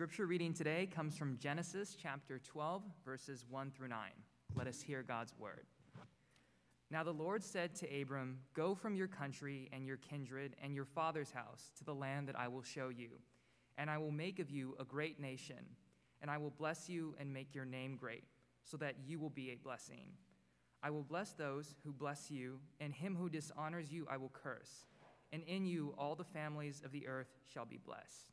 scripture reading today comes from Genesis chapter 12, verses 1 through 9. Let us hear God's word. Now the Lord said to Abram, Go from your country and your kindred and your father's house to the land that I will show you, and I will make of you a great nation, and I will bless you and make your name great, so that you will be a blessing. I will bless those who bless you, and him who dishonors you I will curse, and in you all the families of the earth shall be blessed.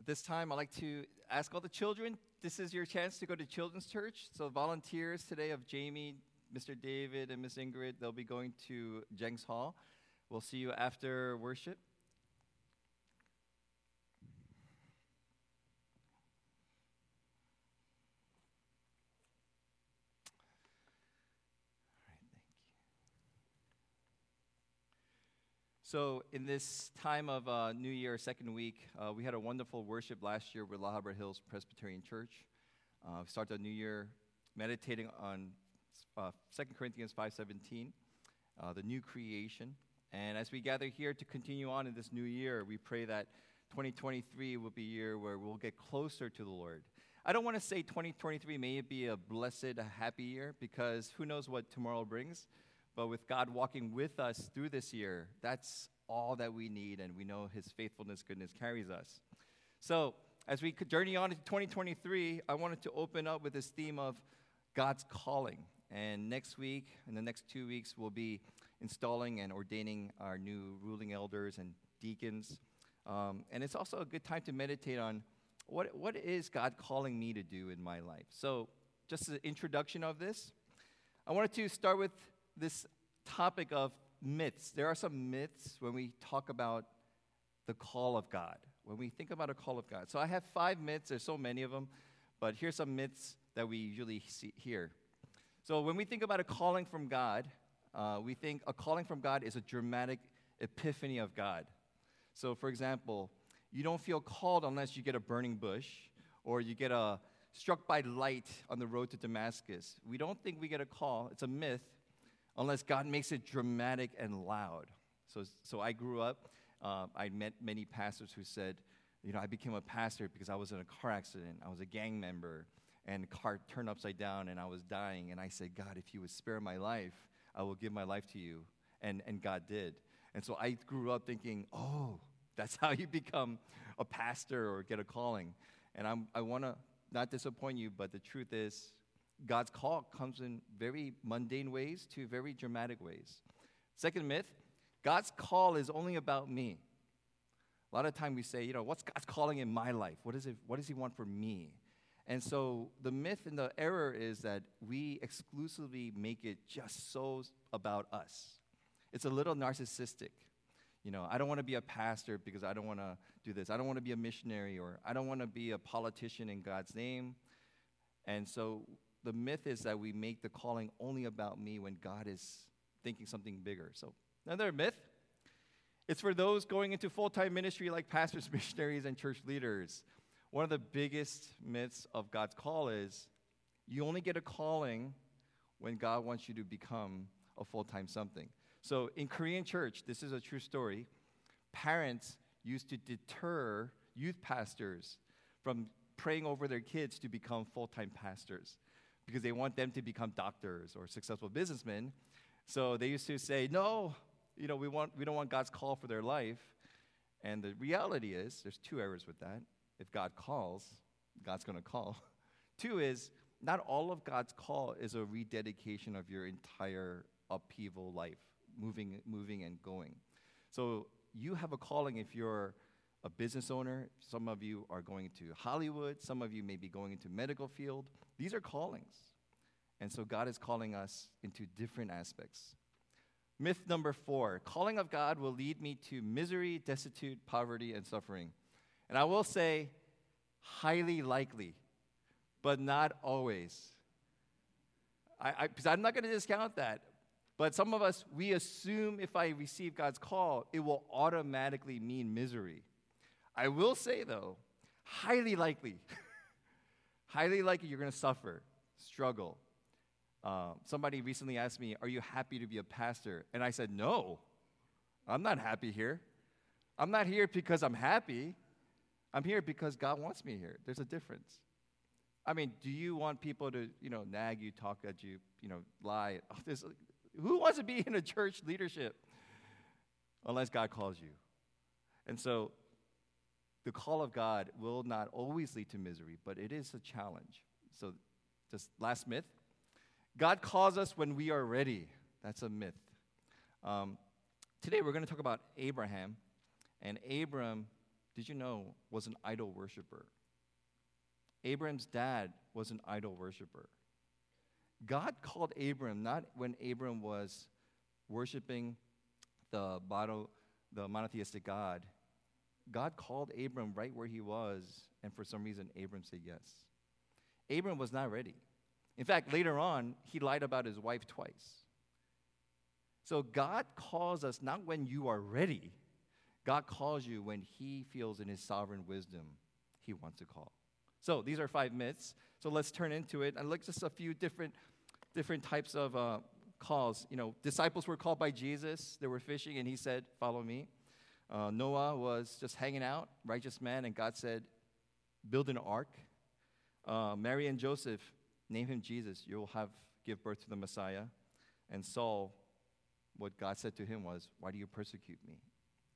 At this time, I'd like to ask all the children this is your chance to go to Children's Church. So, volunteers today of Jamie, Mr. David, and Miss Ingrid, they'll be going to Jenks Hall. We'll see you after worship. So, in this time of uh, New Year, second week, uh, we had a wonderful worship last year with La Habra Hills Presbyterian Church. Uh, we started the new year meditating on uh, 2 Corinthians 5.17, uh, the new creation. And as we gather here to continue on in this new year, we pray that 2023 will be a year where we'll get closer to the Lord. I don't want to say 2023 may be a blessed, a happy year, because who knows what tomorrow brings. But with God walking with us through this year, that's all that we need, and we know His faithfulness, goodness carries us. So, as we journey on into 2023, I wanted to open up with this theme of God's calling. And next week, in the next two weeks, we'll be installing and ordaining our new ruling elders and deacons. Um, and it's also a good time to meditate on what, what is God calling me to do in my life. So, just an introduction of this, I wanted to start with this topic of myths. There are some myths when we talk about the call of God, when we think about a call of God. So I have five myths, there's so many of them, but here's some myths that we usually see here. So when we think about a calling from God, uh, we think a calling from God is a dramatic epiphany of God. So, for example, you don't feel called unless you get a burning bush or you get a struck by light on the road to Damascus. We don't think we get a call. It's a myth unless God makes it dramatic and loud. So, so I grew up, uh, I met many pastors who said, you know, I became a pastor because I was in a car accident. I was a gang member, and the car turned upside down, and I was dying. And I said, God, if you would spare my life, I will give my life to you. And, and God did. And so I grew up thinking, oh, that's how you become a pastor or get a calling. And I'm, I want to not disappoint you, but the truth is, God's call comes in very mundane ways to very dramatic ways. Second myth God's call is only about me. A lot of time we say, you know, what's God's calling in my life? What, is it, what does He want for me? And so the myth and the error is that we exclusively make it just so about us. It's a little narcissistic. You know, I don't want to be a pastor because I don't want to do this. I don't want to be a missionary or I don't want to be a politician in God's name. And so the myth is that we make the calling only about me when God is thinking something bigger. So, another myth it's for those going into full time ministry like pastors, missionaries, and church leaders. One of the biggest myths of God's call is you only get a calling when God wants you to become a full time something. So, in Korean church, this is a true story. Parents used to deter youth pastors from praying over their kids to become full time pastors because they want them to become doctors or successful businessmen. So they used to say, no, you know, we, want, we don't want God's call for their life. And the reality is, there's two errors with that. if God calls, God's going to call. Two is not all of God's call is a rededication of your entire upheaval life, moving, moving and going. So you have a calling if you're a business owner. Some of you are going to Hollywood. Some of you may be going into medical field. These are callings. And so God is calling us into different aspects. Myth number four calling of God will lead me to misery, destitute, poverty, and suffering. And I will say, highly likely, but not always. I, I, I'm not going to discount that. But some of us, we assume if I receive God's call, it will automatically mean misery. I will say, though, highly likely, highly likely you're going to suffer, struggle, uh, somebody recently asked me, Are you happy to be a pastor? And I said, No, I'm not happy here. I'm not here because I'm happy. I'm here because God wants me here. There's a difference. I mean, do you want people to, you know, nag you, talk at you, you know, lie? Oh, who wants to be in a church leadership unless God calls you? And so the call of God will not always lead to misery, but it is a challenge. So, just last myth God calls us when we are ready. That's a myth. Um, today we're going to talk about Abraham. And Abram, did you know, was an idol worshiper. Abram's dad was an idol worshiper. God called Abram not when Abram was worshiping the, the monotheistic God. God called Abram right where he was, and for some reason, Abram said yes. Abram was not ready. In fact, later on, he lied about his wife twice. So God calls us not when you are ready, God calls you when he feels in his sovereign wisdom he wants to call. So these are five myths. So let's turn into it and look just a few different, different types of uh, calls. You know, disciples were called by Jesus. They were fishing, and he said, "Follow me." Uh, Noah was just hanging out, righteous man, and God said, "Build an ark." Uh, Mary and Joseph name him Jesus, you'll have give birth to the Messiah. And Saul, what God said to him was, Why do you persecute me?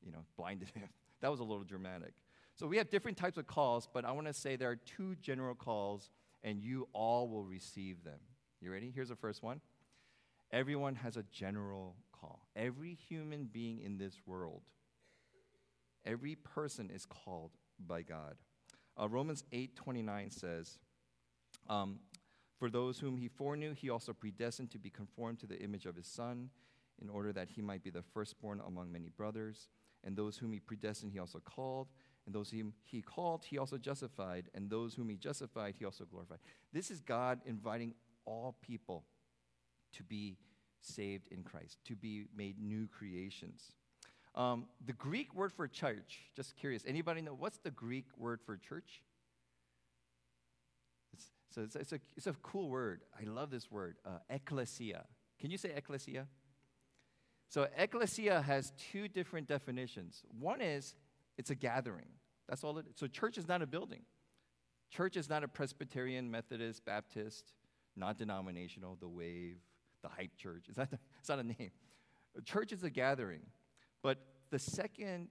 You know, blinded him. that was a little dramatic. So we have different types of calls, but I want to say there are two general calls, and you all will receive them. You ready? Here's the first one. Everyone has a general call. Every human being in this world, every person is called by God. Uh, Romans 8:29 says, um, for those whom he foreknew, he also predestined to be conformed to the image of his Son, in order that he might be the firstborn among many brothers. And those whom he predestined, he also called. And those whom he called, he also justified. And those whom he justified, he also glorified. This is God inviting all people to be saved in Christ, to be made new creations. Um, the Greek word for church, just curious, anybody know what's the Greek word for church? So it's, it's, a, it's a cool word. I love this word, uh, ecclesia. Can you say ecclesia? So, ecclesia has two different definitions. One is it's a gathering. That's all it is. So, church is not a building. Church is not a Presbyterian, Methodist, Baptist, non denominational, the wave, the hype church. It's not, it's not a name. Church is a gathering. But the second,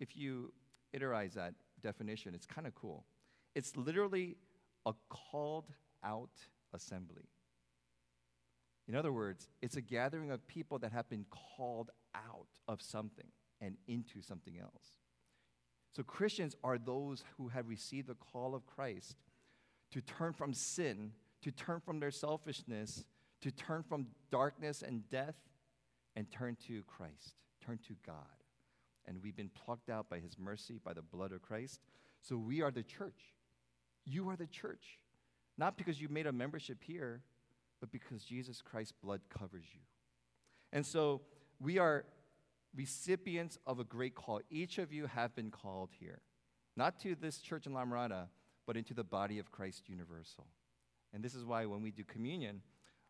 if you iterize that definition, it's kind of cool. It's literally a called out assembly. In other words, it's a gathering of people that have been called out of something and into something else. So, Christians are those who have received the call of Christ to turn from sin, to turn from their selfishness, to turn from darkness and death, and turn to Christ, turn to God. And we've been plucked out by His mercy, by the blood of Christ. So, we are the church. You are the church. Not because you made a membership here, but because Jesus Christ's blood covers you. And so we are recipients of a great call. Each of you have been called here, not to this church in La Mirada, but into the body of Christ universal. And this is why when we do communion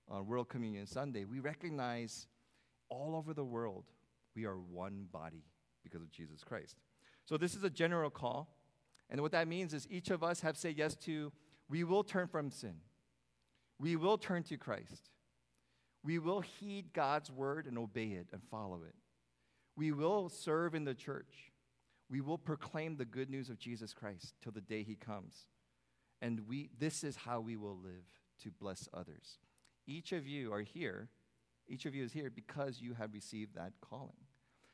on World Communion Sunday, we recognize all over the world we are one body because of Jesus Christ. So this is a general call. And what that means is each of us have said yes to, we will turn from sin. We will turn to Christ. We will heed God's word and obey it and follow it. We will serve in the church. We will proclaim the good news of Jesus Christ till the day he comes. And we, this is how we will live to bless others. Each of you are here, each of you is here because you have received that calling.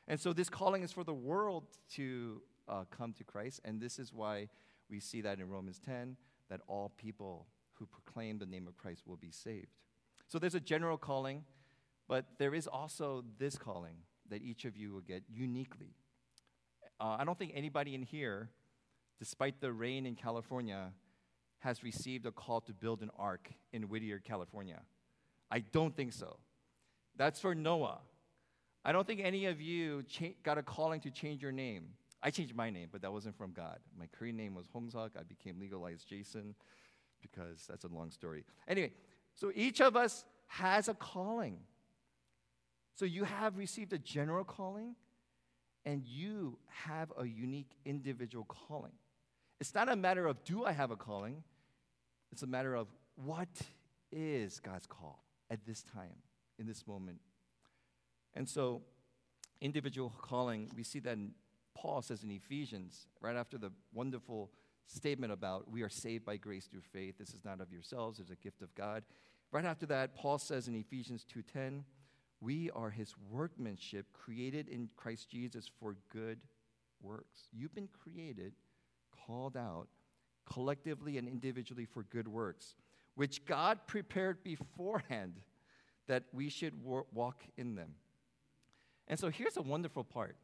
And so this calling is for the world to uh, come to Christ, and this is why we see that in Romans 10 that all people who proclaim the name of Christ will be saved. So there's a general calling, but there is also this calling that each of you will get uniquely. Uh, I don't think anybody in here, despite the rain in California, has received a call to build an ark in Whittier, California. I don't think so. That's for Noah. I don't think any of you cha- got a calling to change your name. I changed my name, but that wasn't from God. My Korean name was Hongseok. I became legalized Jason because that's a long story. Anyway, so each of us has a calling. So you have received a general calling, and you have a unique individual calling. It's not a matter of do I have a calling, it's a matter of what is God's call at this time, in this moment. And so, individual calling, we see that Paul says in Ephesians, right after the wonderful statement about we are saved by grace through faith. This is not of yourselves, it's a gift of God. Right after that, Paul says in Ephesians 2:10, we are his workmanship created in Christ Jesus for good works. You've been created, called out collectively and individually for good works, which God prepared beforehand that we should walk in them. And so here's a wonderful part.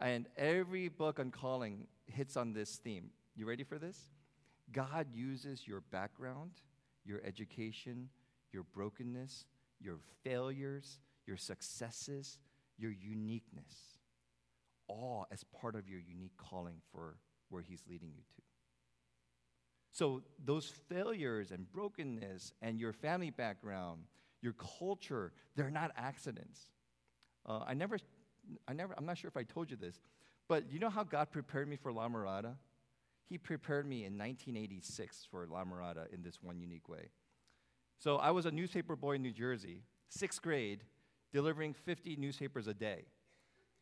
And every book on calling hits on this theme. You ready for this? God uses your background, your education, your brokenness, your failures, your successes, your uniqueness, all as part of your unique calling for where He's leading you to. So, those failures and brokenness and your family background, your culture, they're not accidents. Uh, I never, I never, I'm not sure if I told you this, but you know how God prepared me for La Mirada? He prepared me in 1986 for La Mirada in this one unique way. So I was a newspaper boy in New Jersey, sixth grade, delivering 50 newspapers a day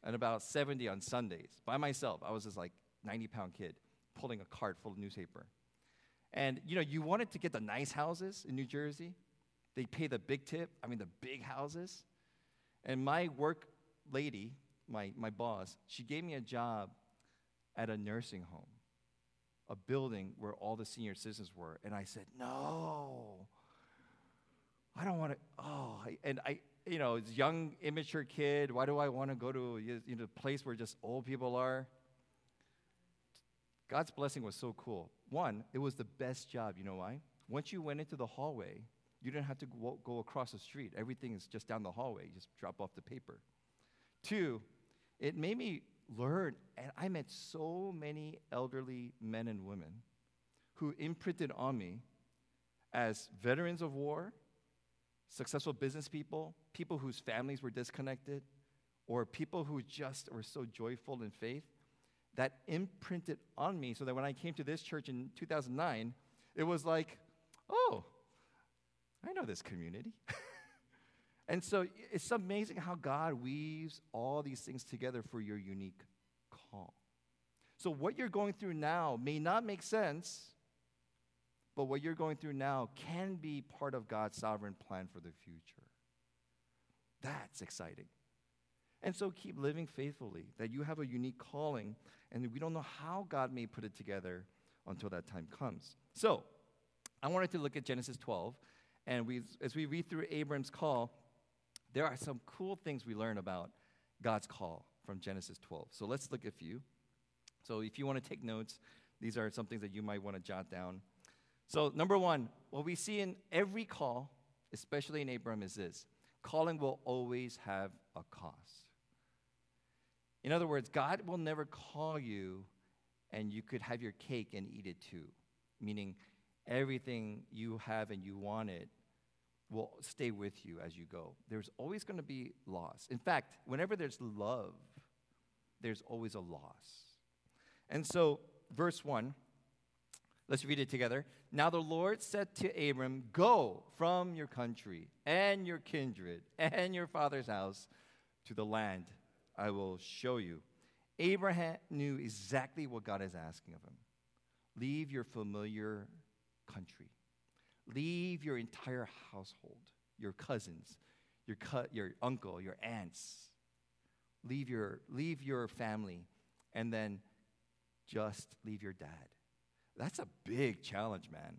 and about 70 on Sundays by myself. I was this like 90 pound kid pulling a cart full of newspaper. And you know, you wanted to get the nice houses in New Jersey. They pay the big tip, I mean, the big houses. And my work lady, my, my boss, she gave me a job at a nursing home, a building where all the senior citizens were. And I said, no, I don't want to. Oh, and I, you know, as young, immature kid, why do I want to go to you know, a place where just old people are? God's blessing was so cool. One, it was the best job. You know why? Once you went into the hallway, you didn't have to go, go across the street. Everything is just down the hallway. You just drop off the paper. Two, it made me learn, and I met so many elderly men and women who imprinted on me as veterans of war, successful business people, people whose families were disconnected, or people who just were so joyful in faith that imprinted on me so that when I came to this church in 2009, it was like, oh, I know this community. and so it's amazing how God weaves all these things together for your unique call. So, what you're going through now may not make sense, but what you're going through now can be part of God's sovereign plan for the future. That's exciting. And so keep living faithfully, that you have a unique calling, and we don't know how God may put it together until that time comes. So, I wanted to look at Genesis 12, and we, as we read through Abram's call, there are some cool things we learn about God's call from Genesis 12. So let's look at a few. So if you want to take notes, these are some things that you might want to jot down. So, number one, what we see in every call, especially in Abram, is this calling will always have a cost. In other words, God will never call you and you could have your cake and eat it too, meaning everything you have and you want it will stay with you as you go. There's always going to be loss. In fact, whenever there's love, there's always a loss. And so, verse 1, let's read it together. Now the Lord said to Abram, Go from your country and your kindred and your father's house to the land I will show you, Abraham knew exactly what God is asking of him. Leave your familiar country. Leave your entire household, your cousins, your, your uncle, your aunts. Leave your, leave your family, and then just leave your dad. That's a big challenge, man.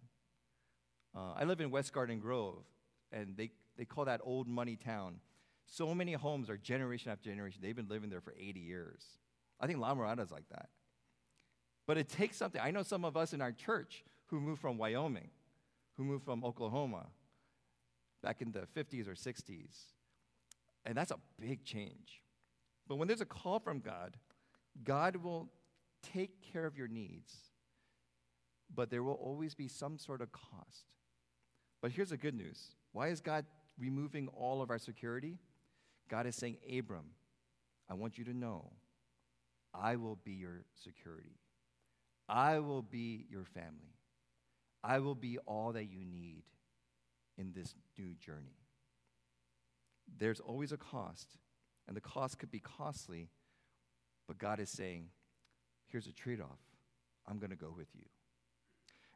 Uh, I live in West Garden Grove, and they, they call that old money town. So many homes are generation after generation. They've been living there for 80 years. I think La Mirada is like that. But it takes something. I know some of us in our church who moved from Wyoming, who moved from Oklahoma back in the 50s or 60s. And that's a big change. But when there's a call from God, God will take care of your needs, but there will always be some sort of cost. But here's the good news why is God removing all of our security? God is saying, Abram, I want you to know I will be your security. I will be your family. I will be all that you need in this new journey. There's always a cost, and the cost could be costly, but God is saying, here's a trade off. I'm going to go with you.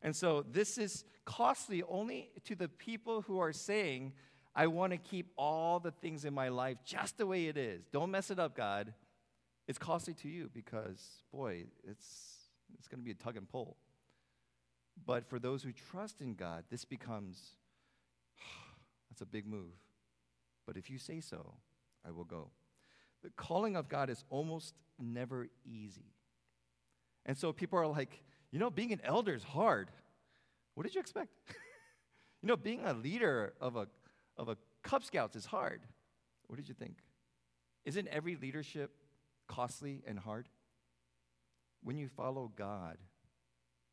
And so this is costly only to the people who are saying, I want to keep all the things in my life just the way it is. Don't mess it up, God. It's costly to you because, boy, it's, it's going to be a tug and pull. But for those who trust in God, this becomes that's a big move. But if you say so, I will go. The calling of God is almost never easy. And so people are like, you know, being an elder is hard. What did you expect? you know, being a leader of a, of a Cub Scouts is hard. What did you think? Isn't every leadership costly and hard? When you follow God,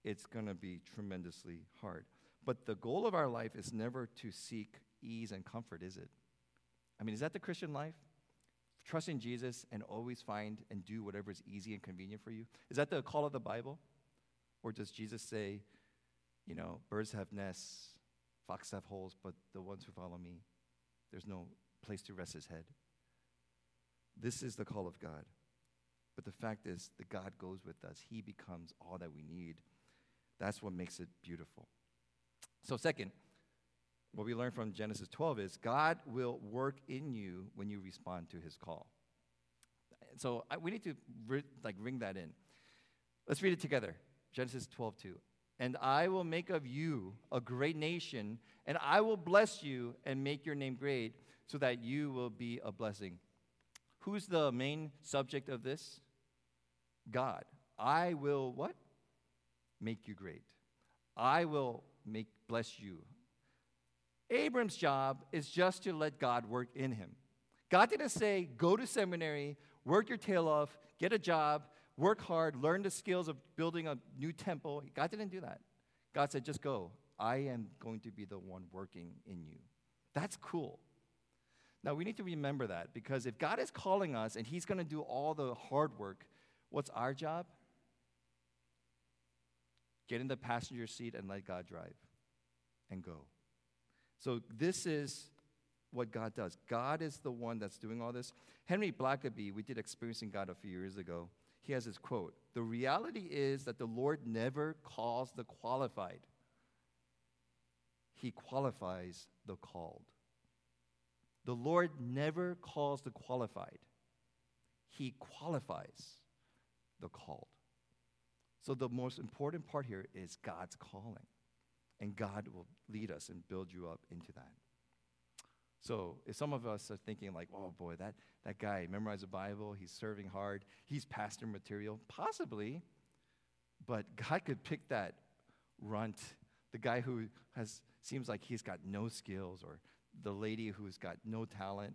it's going to be tremendously hard. But the goal of our life is never to seek ease and comfort, is it? I mean, is that the Christian life? Trust in Jesus and always find and do whatever is easy and convenient for you? Is that the call of the Bible? Or does Jesus say, you know, birds have nests, foxes have holes, but the ones who follow me, there's no place to rest his head? This is the call of God. But the fact is that God goes with us. He becomes all that we need. That's what makes it beautiful. So, second, what we learn from Genesis 12 is God will work in you when you respond to his call. So, I, we need to ri- like ring that in. Let's read it together. Genesis 12, 2. And I will make of you a great nation, and I will bless you and make your name great, so that you will be a blessing. Who's the main subject of this? God. I will what? Make you great. I will make bless you. Abram's job is just to let God work in him. God didn't say, go to seminary, work your tail off, get a job, work hard, learn the skills of building a new temple. God didn't do that. God said, just go. I am going to be the one working in you. That's cool. Now, we need to remember that because if God is calling us and He's going to do all the hard work, what's our job? Get in the passenger seat and let God drive and go. So, this is what God does. God is the one that's doing all this. Henry Blackaby, we did Experiencing God a few years ago. He has this quote The reality is that the Lord never calls the qualified, He qualifies the called. The Lord never calls the qualified, He qualifies the called. So, the most important part here is God's calling. And God will lead us and build you up into that. So, if some of us are thinking, like, oh boy, that, that guy memorized the Bible, he's serving hard, he's pastor material, possibly, but God could pick that runt, the guy who has, seems like he's got no skills, or the lady who's got no talent,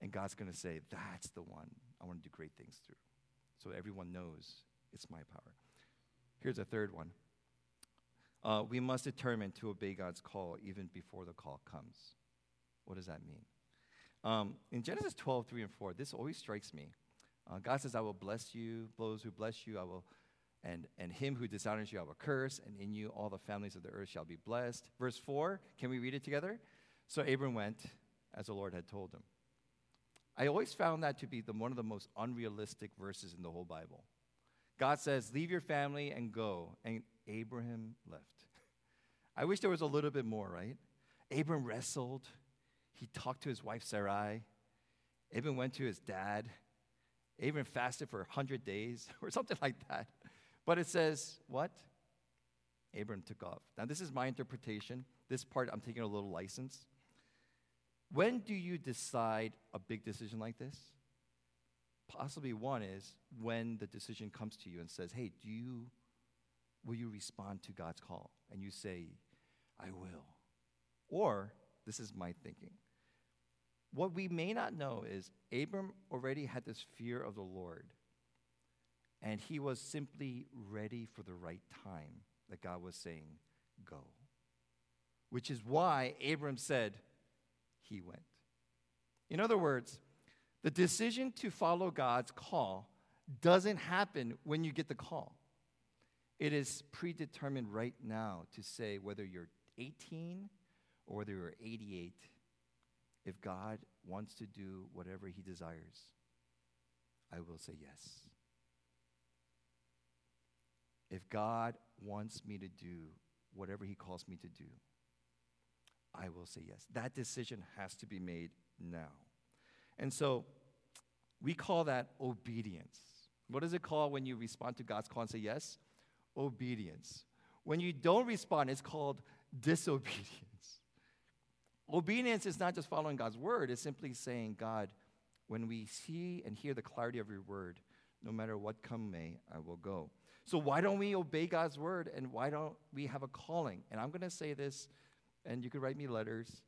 and God's going to say, that's the one I want to do great things through. So everyone knows it's my power. Here's a third one. Uh, we must determine to obey God's call even before the call comes. What does that mean? Um, in Genesis 12, 3 and 4, this always strikes me. Uh, God says, I will bless you, those who bless you, I will, and, and him who dishonors you, I will curse, and in you all the families of the earth shall be blessed. Verse 4, can we read it together? So Abram went as the Lord had told him. I always found that to be the, one of the most unrealistic verses in the whole Bible. God says, Leave your family and go. And Abraham left. I wish there was a little bit more, right? Abram wrestled. He talked to his wife Sarai. Abram went to his dad. Abram fasted for 100 days or something like that. But it says, what? Abram took off. Now, this is my interpretation. This part, I'm taking a little license. When do you decide a big decision like this? Possibly one is when the decision comes to you and says, hey, do you, will you respond to God's call? And you say, I will. Or, this is my thinking. What we may not know is Abram already had this fear of the Lord, and he was simply ready for the right time that God was saying, Go. Which is why Abram said, He went. In other words, the decision to follow God's call doesn't happen when you get the call. It is predetermined right now to say whether you're 18 or whether you're 88, if God wants to do whatever He desires, I will say yes. If God wants me to do whatever He calls me to do, I will say yes. That decision has to be made now. And so we call that obedience. What is it called when you respond to God's call and say yes? Obedience. When you don't respond, it's called disobedience. Obedience is not just following God's word, it's simply saying, God, when we see and hear the clarity of your word, no matter what come may, I will go. So, why don't we obey God's word and why don't we have a calling? And I'm going to say this, and you could write me letters.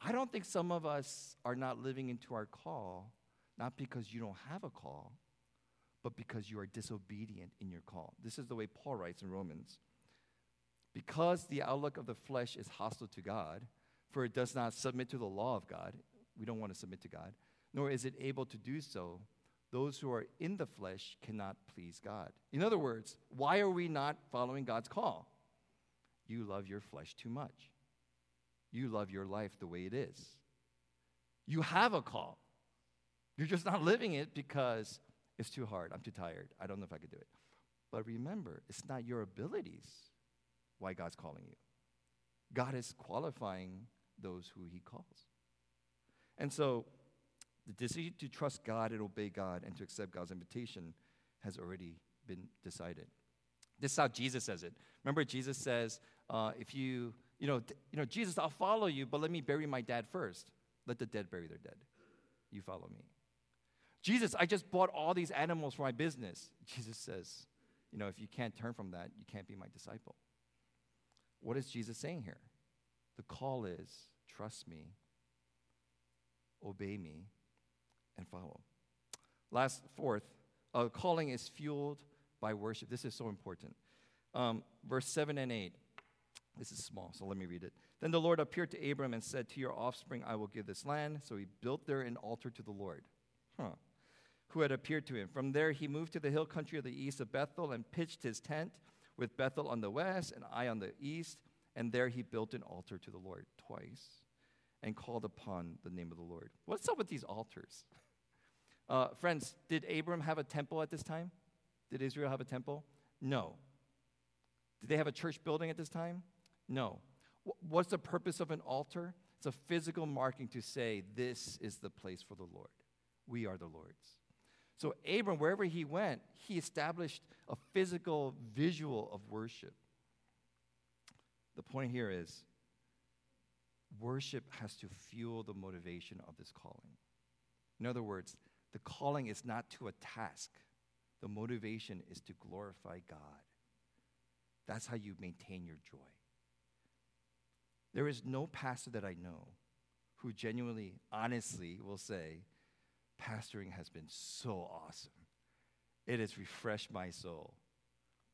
I don't think some of us are not living into our call, not because you don't have a call, but because you are disobedient in your call. This is the way Paul writes in Romans. Because the outlook of the flesh is hostile to God, for it does not submit to the law of God. We don't want to submit to God, nor is it able to do so. Those who are in the flesh cannot please God. In other words, why are we not following God's call? You love your flesh too much. You love your life the way it is. You have a call. You're just not living it because it's too hard. I'm too tired. I don't know if I could do it. But remember, it's not your abilities why God's calling you. God is qualifying those who he calls. And so the decision to trust God and obey God and to accept God's invitation has already been decided. This is how Jesus says it. Remember, Jesus says, uh, if you, you know, you know, Jesus, I'll follow you, but let me bury my dad first. Let the dead bury their dead. You follow me. Jesus, I just bought all these animals for my business. Jesus says, you know, if you can't turn from that, you can't be my disciple. What is Jesus saying here? The call is trust me, obey me, and follow. Last, fourth, uh, calling is fueled by worship. This is so important. Um, verse 7 and 8. This is small, so let me read it. Then the Lord appeared to Abram and said, To your offspring I will give this land. So he built there an altar to the Lord, huh, who had appeared to him. From there he moved to the hill country of the east of Bethel and pitched his tent with Bethel on the west and Ai on the east. And there he built an altar to the Lord twice and called upon the name of the Lord. What's up with these altars? Uh, friends, did Abram have a temple at this time? Did Israel have a temple? No. Did they have a church building at this time? No. What's the purpose of an altar? It's a physical marking to say, this is the place for the Lord. We are the Lord's. So, Abram, wherever he went, he established a physical visual of worship. The point here is worship has to fuel the motivation of this calling. In other words, the calling is not to a task, the motivation is to glorify God. That's how you maintain your joy. There is no pastor that I know who genuinely, honestly will say, Pastoring has been so awesome. It has refreshed my soul.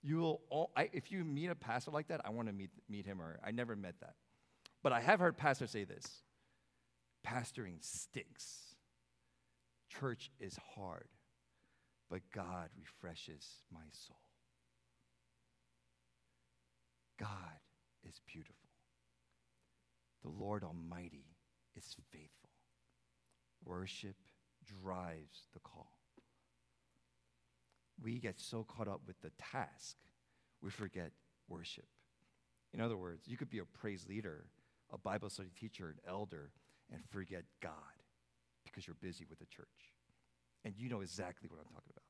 You will, all, I, if you meet a pastor like that, I want to meet, meet him or I never met that. But I have heard pastors say this pastoring stinks. Church is hard, but God refreshes my soul. God is beautiful. The Lord Almighty is faithful. Worship drives the call. We get so caught up with the task, we forget worship. In other words, you could be a praise leader, a Bible study teacher, an elder, and forget God because you're busy with the church. And you know exactly what I'm talking about.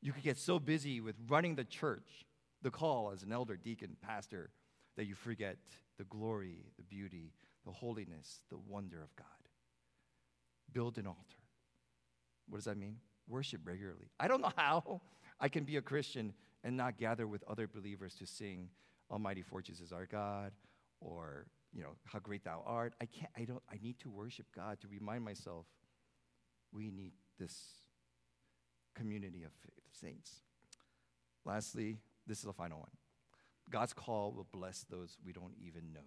You could get so busy with running the church, the call as an elder, deacon, pastor, that you forget the glory, the beauty, the holiness, the wonder of God. Build an altar. What does that mean? Worship regularly. I don't know how I can be a Christian and not gather with other believers to sing Almighty Fortress is our God or you know how great thou art. I can't I don't I need to worship God to remind myself we need this community of saints. Lastly, this is the final one. God's call will bless those we don't even know.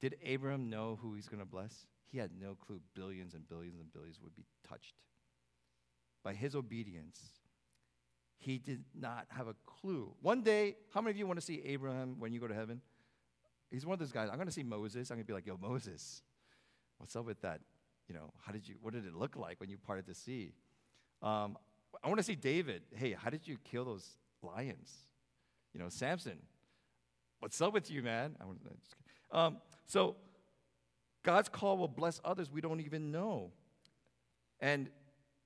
Did Abraham know who he's going to bless? He had no clue billions and billions and billions would be touched. By his obedience, he did not have a clue. One day, how many of you want to see Abraham when you go to heaven? He's one of those guys. I'm going to see Moses. I'm going to be like, yo, Moses, what's up with that? You know, how did you, what did it look like when you parted the sea? Um, I want to see David. Hey, how did you kill those lions? You know, Samson, what's up with you, man? Um, so, God's call will bless others we don't even know. And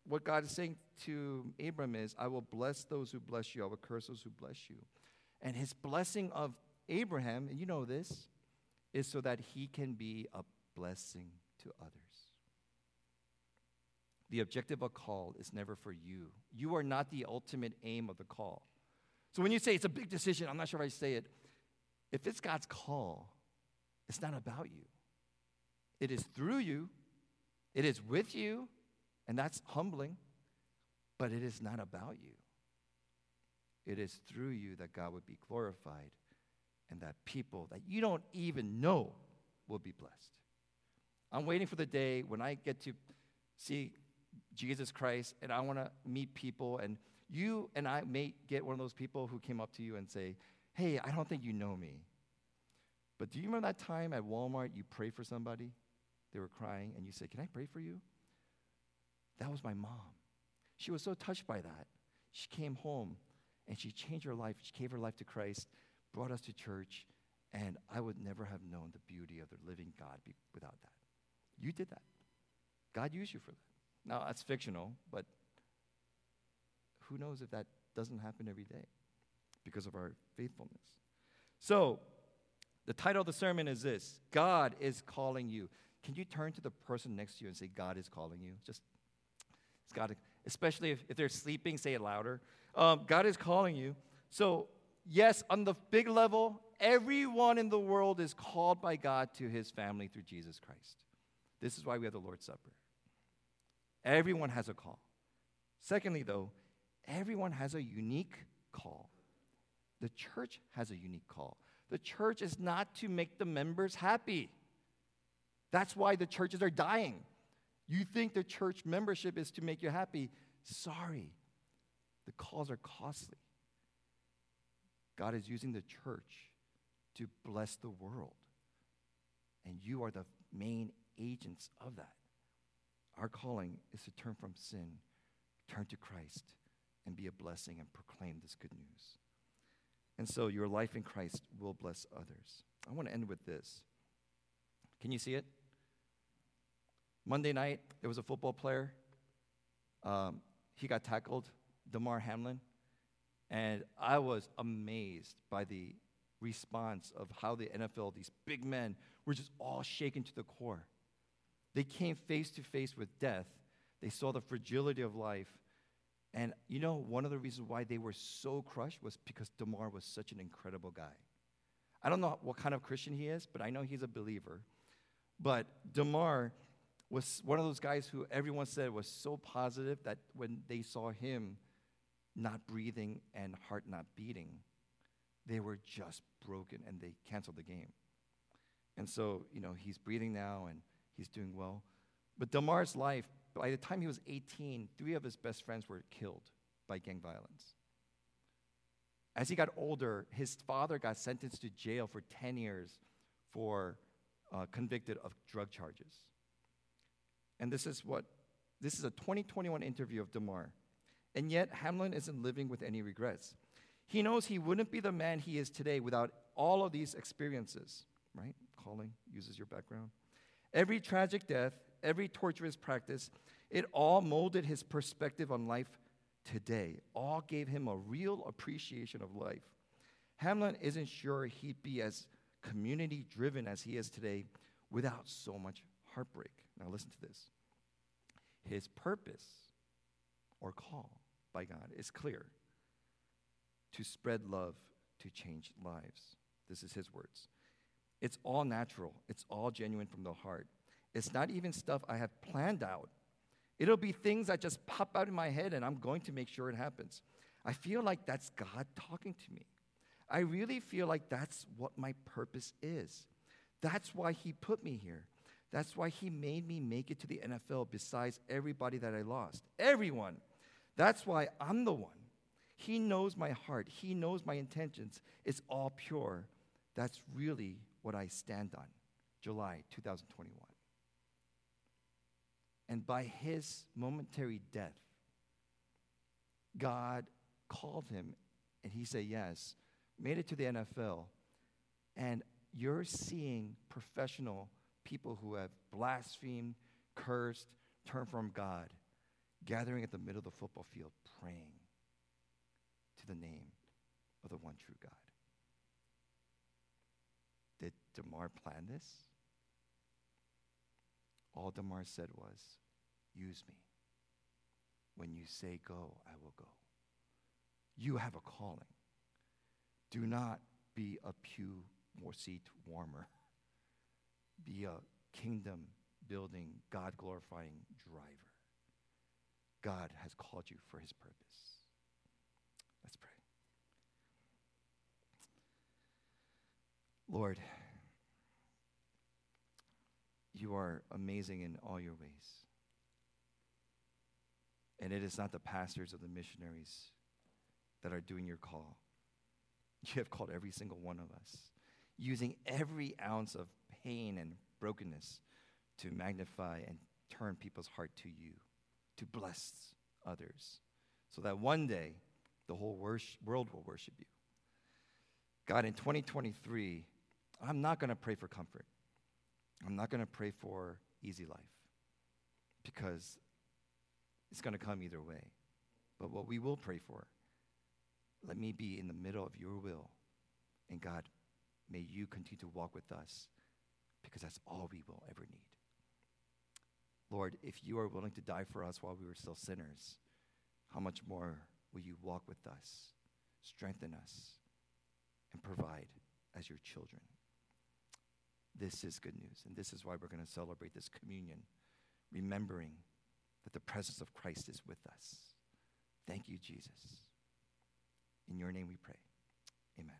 what God is saying to Abram is, I will bless those who bless you, I will curse those who bless you. And his blessing of Abraham, and you know this, is so that he can be a blessing to others. The objective of a call is never for you. You are not the ultimate aim of the call. So when you say it's a big decision, I'm not sure if I say it. If it's God's call, it's not about you. It is through you, it is with you, and that's humbling, but it is not about you. It is through you that God would be glorified and that people that you don't even know will be blessed. I'm waiting for the day when I get to see Jesus Christ and I want to meet people, and you and I may get one of those people who came up to you and say, Hey, I don't think you know me. But do you remember that time at Walmart you prayed for somebody? They were crying, and you said, Can I pray for you? That was my mom. She was so touched by that. She came home and she changed her life. She gave her life to Christ, brought us to church, and I would never have known the beauty of the living God without that. You did that. God used you for that. Now, that's fictional, but who knows if that doesn't happen every day because of our faithfulness. So, the title of the sermon is this God is calling you. Can you turn to the person next to you and say, God is calling you? Just, it's God, especially if, if they're sleeping, say it louder. Um, God is calling you. So, yes, on the big level, everyone in the world is called by God to his family through Jesus Christ. This is why we have the Lord's Supper. Everyone has a call. Secondly, though, everyone has a unique call. The church has a unique call. The church is not to make the members happy. That's why the churches are dying. You think the church membership is to make you happy. Sorry, the calls are costly. God is using the church to bless the world. And you are the main agents of that. Our calling is to turn from sin, turn to Christ, and be a blessing and proclaim this good news. And so your life in Christ will bless others. I want to end with this. Can you see it? Monday night, there was a football player. Um, he got tackled, Damar Hamlin. And I was amazed by the response of how the NFL, these big men, were just all shaken to the core. They came face to face with death. They saw the fragility of life. And you know, one of the reasons why they were so crushed was because Damar was such an incredible guy. I don't know what kind of Christian he is, but I know he's a believer. But Damar was one of those guys who everyone said was so positive that when they saw him not breathing and heart not beating, they were just broken and they canceled the game. And so, you know, he's breathing now and he's doing well. But Damar's life, by the time he was 18, three of his best friends were killed by gang violence. As he got older, his father got sentenced to jail for 10 years for uh, convicted of drug charges. And this is what this is a 2021 interview of Damar. And yet Hamlin isn't living with any regrets. He knows he wouldn't be the man he is today without all of these experiences, right? Calling uses your background. Every tragic death, every torturous practice, it all molded his perspective on life today. All gave him a real appreciation of life. Hamlin isn't sure he'd be as community driven as he is today without so much heartbreak. Now, listen to this. His purpose or call by God is clear to spread love, to change lives. This is his words. It's all natural, it's all genuine from the heart. It's not even stuff I have planned out. It'll be things that just pop out in my head, and I'm going to make sure it happens. I feel like that's God talking to me. I really feel like that's what my purpose is. That's why He put me here. That's why He made me make it to the NFL besides everybody that I lost. Everyone. That's why I'm the one. He knows my heart, He knows my intentions. It's all pure. That's really what I stand on. July 2021. And by His momentary death, God called him and he said yes, made it to the NFL, and you're seeing professional people who have blasphemed, cursed, turned from God, gathering at the middle of the football field praying to the name of the one true God. Damar plan this? All Damar said was, Use me. When you say go, I will go. You have a calling. Do not be a pew more seat warmer. Be a kingdom building, God glorifying driver. God has called you for his purpose. Let's pray. Lord, you are amazing in all your ways. And it is not the pastors or the missionaries that are doing your call. You have called every single one of us, using every ounce of pain and brokenness to magnify and turn people's heart to you, to bless others, so that one day the whole world will worship you. God, in 2023, I'm not going to pray for comfort. I'm not going to pray for easy life because it's going to come either way. But what we will pray for let me be in the middle of your will. And God, may you continue to walk with us because that's all we will ever need. Lord, if you are willing to die for us while we were still sinners, how much more will you walk with us, strengthen us, and provide as your children? This is good news, and this is why we're going to celebrate this communion, remembering that the presence of Christ is with us. Thank you, Jesus. In your name we pray. Amen.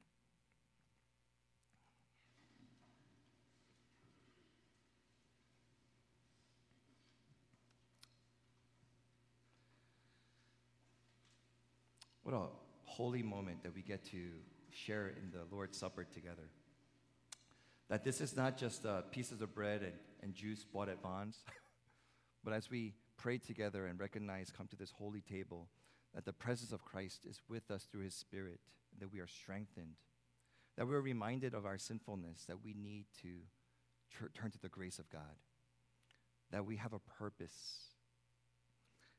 What a holy moment that we get to share in the Lord's Supper together. That this is not just uh, pieces of bread and, and juice bought at Vons, but as we pray together and recognize, come to this holy table, that the presence of Christ is with us through his Spirit, that we are strengthened, that we're reminded of our sinfulness, that we need to turn to the grace of God, that we have a purpose.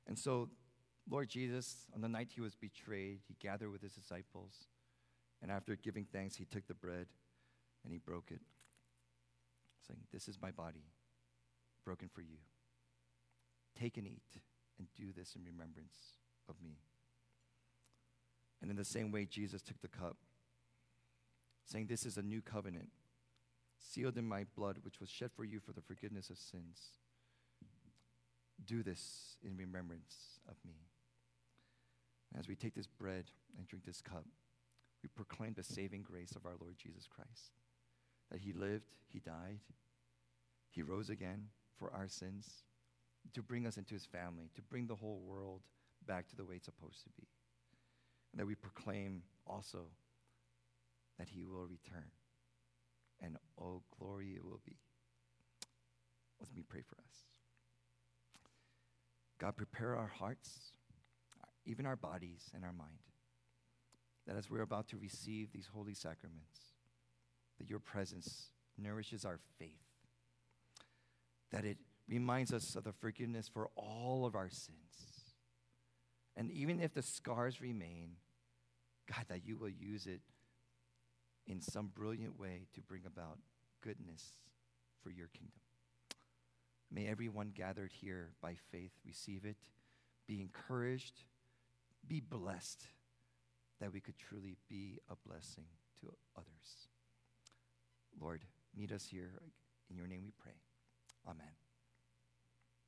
And so, Lord Jesus, on the night he was betrayed, he gathered with his disciples, and after giving thanks, he took the bread and he broke it, saying, This is my body, broken for you. Take and eat, and do this in remembrance of me. And in the same way, Jesus took the cup, saying, This is a new covenant, sealed in my blood, which was shed for you for the forgiveness of sins. Do this in remembrance of me. As we take this bread and drink this cup, we proclaim the saving grace of our Lord Jesus Christ. That he lived, he died, he rose again for our sins, to bring us into his family, to bring the whole world back to the way it's supposed to be. And that we proclaim also that he will return. And oh, glory it will be. Let me pray for us. God, prepare our hearts, even our bodies and our mind, that as we're about to receive these holy sacraments, that your presence nourishes our faith, that it reminds us of the forgiveness for all of our sins. And even if the scars remain, God, that you will use it in some brilliant way to bring about goodness for your kingdom. May everyone gathered here by faith receive it, be encouraged, be blessed, that we could truly be a blessing to others. Lord, meet us here. In your name we pray. Amen.